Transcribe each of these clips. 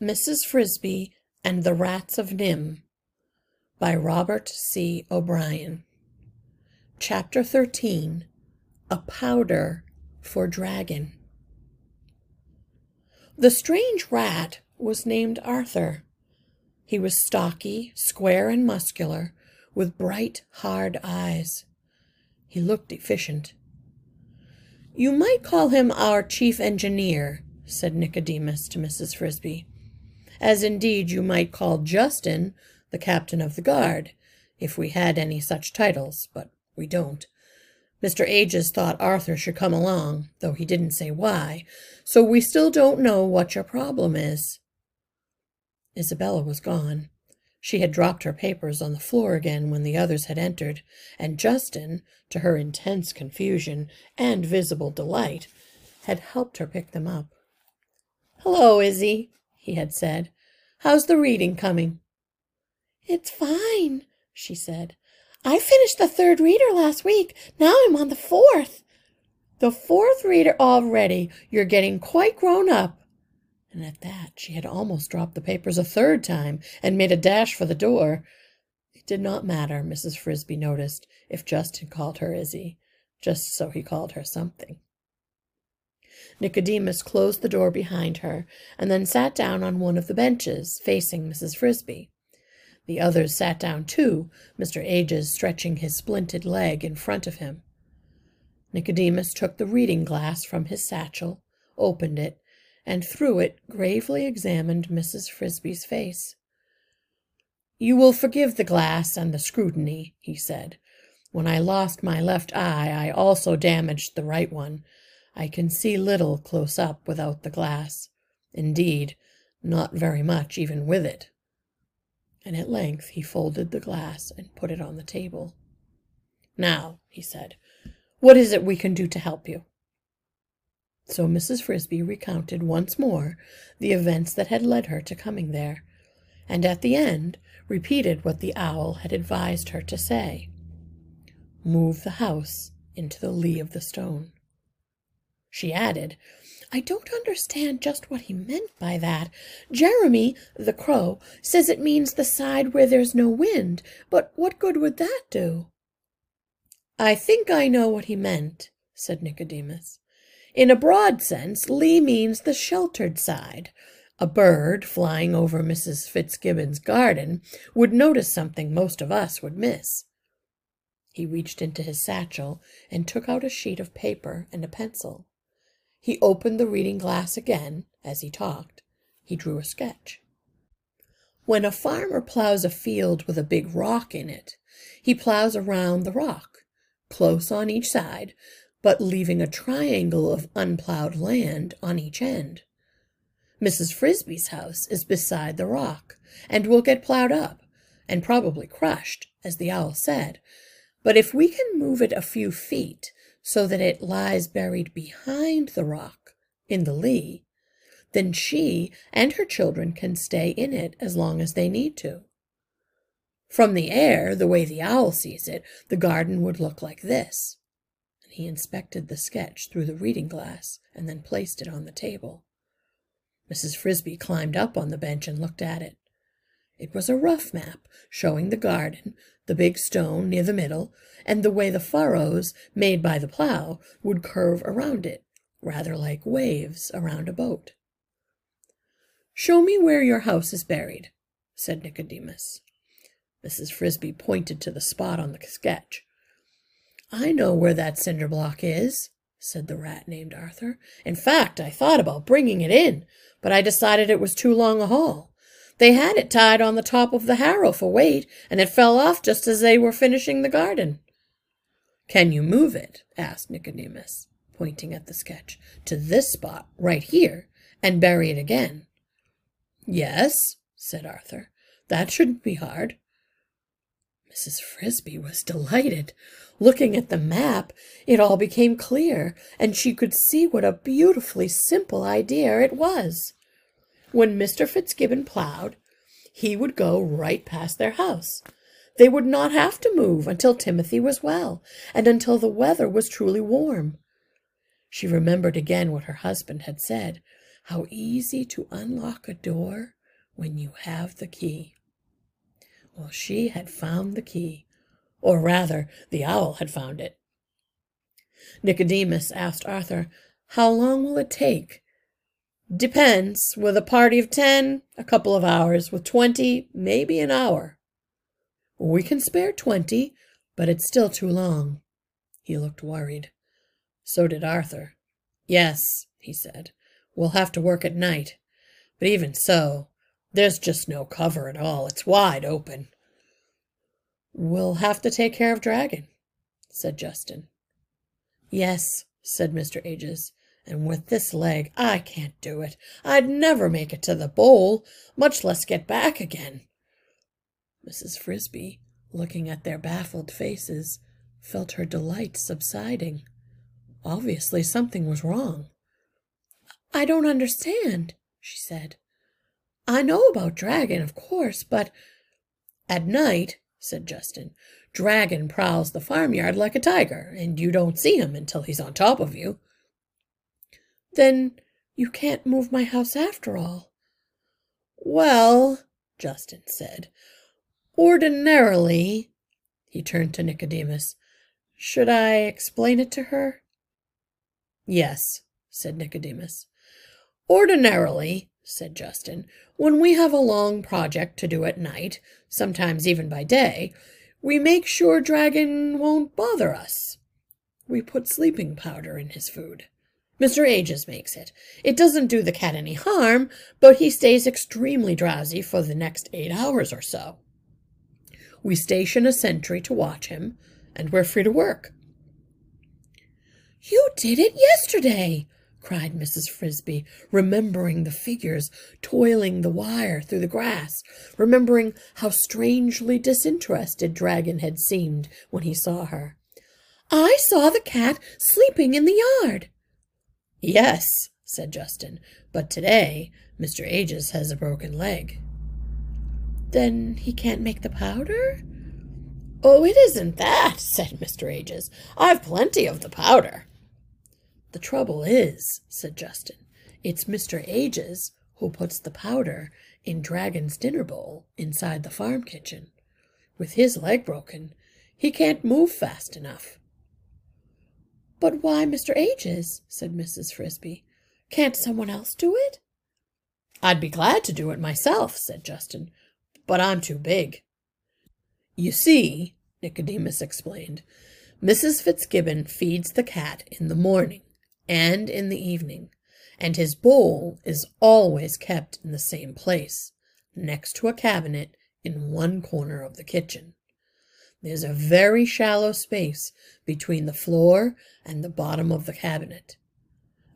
Mrs. Frisby and the Rats of NIMH by Robert C. O'Brien. Chapter 13 A Powder for Dragon. The strange rat was named Arthur. He was stocky, square, and muscular, with bright, hard eyes. He looked efficient. You might call him our chief engineer, said Nicodemus to Mrs. Frisby, as indeed you might call Justin the captain of the guard, if we had any such titles, but we don't. Mr. Ages thought Arthur should come along, though he didn't say why, so we still don't know what your problem is. Isabella was gone. She had dropped her papers on the floor again when the others had entered, and Justin, to her intense confusion and visible delight, had helped her pick them up. Hello, Izzy, he had said. How's the reading coming? It's fine, she said. I finished the third reader last week. Now I'm on the fourth. The fourth reader already. You're getting quite grown up. And at that she had almost dropped the papers a third time and made a dash for the door. It did not matter, Mrs. Frisby noticed, if Justin called her Izzy, just so he called her something. Nicodemus closed the door behind her and then sat down on one of the benches facing Mrs. Frisby. The others sat down too, Mr. Ages stretching his splinted leg in front of him. Nicodemus took the reading glass from his satchel, opened it, and through it gravely examined Mrs. Frisby's face. You will forgive the glass and the scrutiny, he said. When I lost my left eye, I also damaged the right one, I can see little close up without the glass. Indeed, not very much even with it. And at length he folded the glass and put it on the table. Now, he said, what is it we can do to help you? So Mrs. Frisby recounted once more the events that had led her to coming there, and at the end repeated what the owl had advised her to say. Move the house into the lee of the stone. She added, I don't understand just what he meant by that. Jeremy, the crow, says it means the side where there's no wind, but what good would that do? I think I know what he meant, said Nicodemus. In a broad sense, lee means the sheltered side. A bird flying over Mrs. Fitzgibbon's garden would notice something most of us would miss. He reached into his satchel and took out a sheet of paper and a pencil. He opened the reading glass again as he talked. He drew a sketch. When a farmer plows a field with a big rock in it, he plows around the rock, close on each side, but leaving a triangle of unplowed land on each end. Mrs. Frisby's house is beside the rock and will get plowed up and probably crushed, as the owl said. But if we can move it a few feet so that it lies buried behind the rock in the lee, then she and her children can stay in it as long as they need to. From the air, the way the owl sees it, the garden would look like this. And he inspected the sketch through the reading glass and then placed it on the table. Mrs. Frisby climbed up on the bench and looked at it. It was a rough map showing the garden, the big stone near the middle, and the way the furrows made by the plow would curve around it, rather like waves around a boat. Show me where your house is buried, said Nicodemus. Mrs. Frisby pointed to the spot on the sketch. I know where that cinder block is, said the rat named Arthur. In fact, I thought about bringing it in, but I decided it was too long a haul. They had it tied on the top of the harrow for weight, and it fell off just as they were finishing the garden. Can you move it? asked Nicodemus, pointing at the sketch, to this spot right here, and bury it again. Yes, said Arthur. That shouldn't be hard. Mrs. Frisby was delighted. Looking at the map, it all became clear, and she could see what a beautifully simple idea it was. When Mr. Fitzgibbon plowed, he would go right past their house. They would not have to move until Timothy was well and until the weather was truly warm. She remembered again what her husband had said, How easy to unlock a door when you have the key. Well, she had found the key, or rather, the owl had found it. Nicodemus asked Arthur, How long will it take? Depends. With a party of ten, a couple of hours. With twenty, maybe an hour. We can spare twenty, but it's still too long. He looked worried. So did Arthur. Yes, he said. We'll have to work at night. But even so, there's just no cover at all. It's wide open. We'll have to take care of Dragon, said Justin. Yes, said Mr. Ages, and with this leg I can't do it. I'd never make it to the bowl, much less get back again. Mrs. Frisby, looking at their baffled faces, felt her delight subsiding. Obviously something was wrong. I don't understand, she said. I know about Dragon, of course, but at night, said Justin, Dragon prowls the farmyard like a tiger, and you don't see him until he's on top of you. Then you can't move my house after all. Well, Justin said, ordinarily, he turned to Nicodemus, should I explain it to her? Yes, said Nicodemus. Ordinarily, said Justin, when we have a long project to do at night, sometimes even by day, we make sure Dragon won't bother us. We put sleeping powder in his food. Mr. Ages makes it. It doesn't do the cat any harm, but he stays extremely drowsy for the next eight hours or so. We station a sentry to watch him, and we're free to work. You did it yesterday, cried Mrs. Frisby, remembering the figures toiling the wire through the grass, remembering how strangely disinterested Dragon had seemed when he saw her. I saw the cat sleeping in the yard. Yes, said Justin, but today Mr. Ages has a broken leg. Then he can't make the powder? Oh, it isn't that, said Mr. Ages. I've plenty of the powder. The trouble is, said Justin, it's Mr. Ages who puts the powder in Dragon's dinner bowl inside the farm kitchen. With his leg broken, he can't move fast enough. But why Mr. Ages? said Mrs. Frisby. Can't someone else do it? I'd be glad to do it myself, said Justin, but I'm too big. You see, Nicodemus explained, Mrs. Fitzgibbon feeds the cat in the morning and in the evening, and his bowl is always kept in the same place, next to a cabinet in one corner of the kitchen. There's a very shallow space between the floor and the bottom of the cabinet.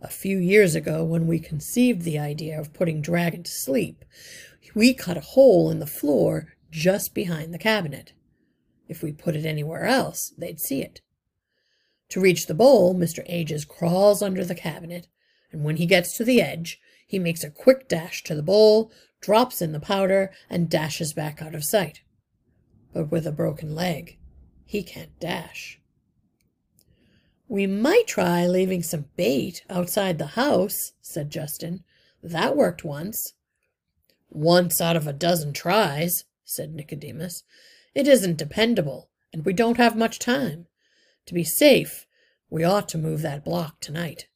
A few years ago, when we conceived the idea of putting Dragon to sleep, we cut a hole in the floor just behind the cabinet. If we put it anywhere else, they'd see it. To reach the bowl, Mr. Ages crawls under the cabinet, and when he gets to the edge, he makes a quick dash to the bowl, drops in the powder, and dashes back out of sight. But with a broken leg, he can't dash. We might try leaving some bait outside the house, said Justin. That worked once. Once out of a dozen tries, said Nicodemus. It isn't dependable, and we don't have much time. To be safe, we ought to move that block tonight.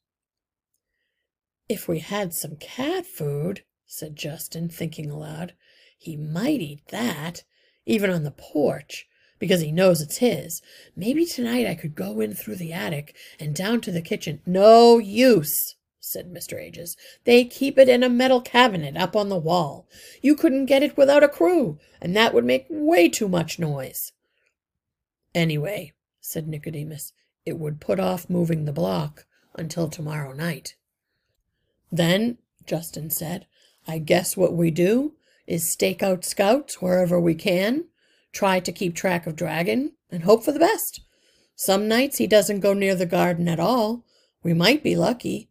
If we had some cat food, said Justin, thinking aloud, he might eat that, even on the porch, because he knows it's his. Maybe tonight I could go in through the attic and down to the kitchen. No use, said Mr. Ages. They keep it in a metal cabinet up on the wall. You couldn't get it without a crew, and that would make way too much noise. Anyway, said Nicodemus. It would put off moving the block until tomorrow night. Then, Justin said, I guess what we do is stake out scouts wherever we can, try to keep track of Dragon, and hope for the best. Some nights he doesn't go near the garden at all. We might be lucky.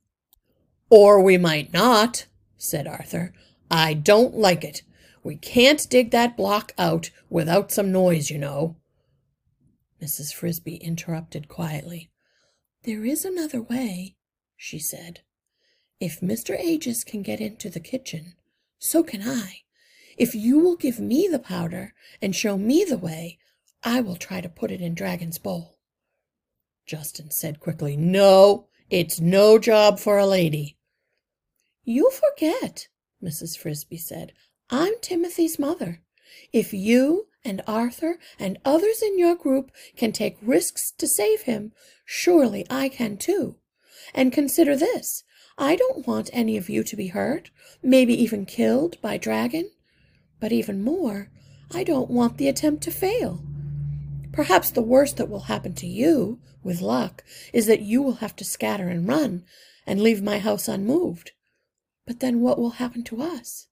Or we might not, said Arthur. I don't like it. We can't dig that block out without some noise, you know. Mrs. Frisby interrupted quietly. There is another way, she said. If Mr. Ages can get into the kitchen, so can I. If you will give me the powder and show me the way, I will try to put it in Dragon's bowl. Justin said quickly, No, it's no job for a lady. You forget, Mrs. Frisby said. I'm Timothy's mother. If you and Arthur and others in your group can take risks to save him, surely I can too. And consider this I don't want any of you to be hurt, maybe even killed by Dragon. But even more, I don't want the attempt to fail. Perhaps the worst that will happen to you, with luck, is that you will have to scatter and run and leave my house unmoved. But then what will happen to us?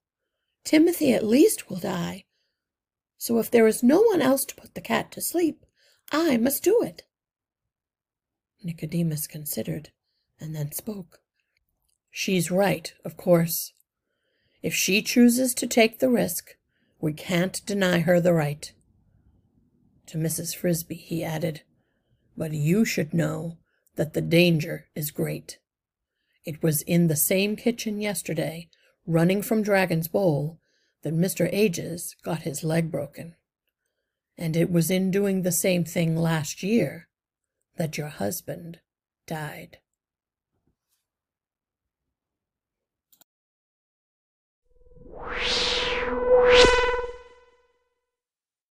Timothy at least will die. So if there is no one else to put the cat to sleep, I must do it. Nicodemus considered and then spoke. She's right, of course. If she chooses to take the risk, we can't deny her the right. To Mrs. Frisby he added, But you should know that the danger is great. It was in the same kitchen yesterday, running from Dragon's Bowl, that Mr. Ages got his leg broken. And it was in doing the same thing last year that your husband died. Whoosh.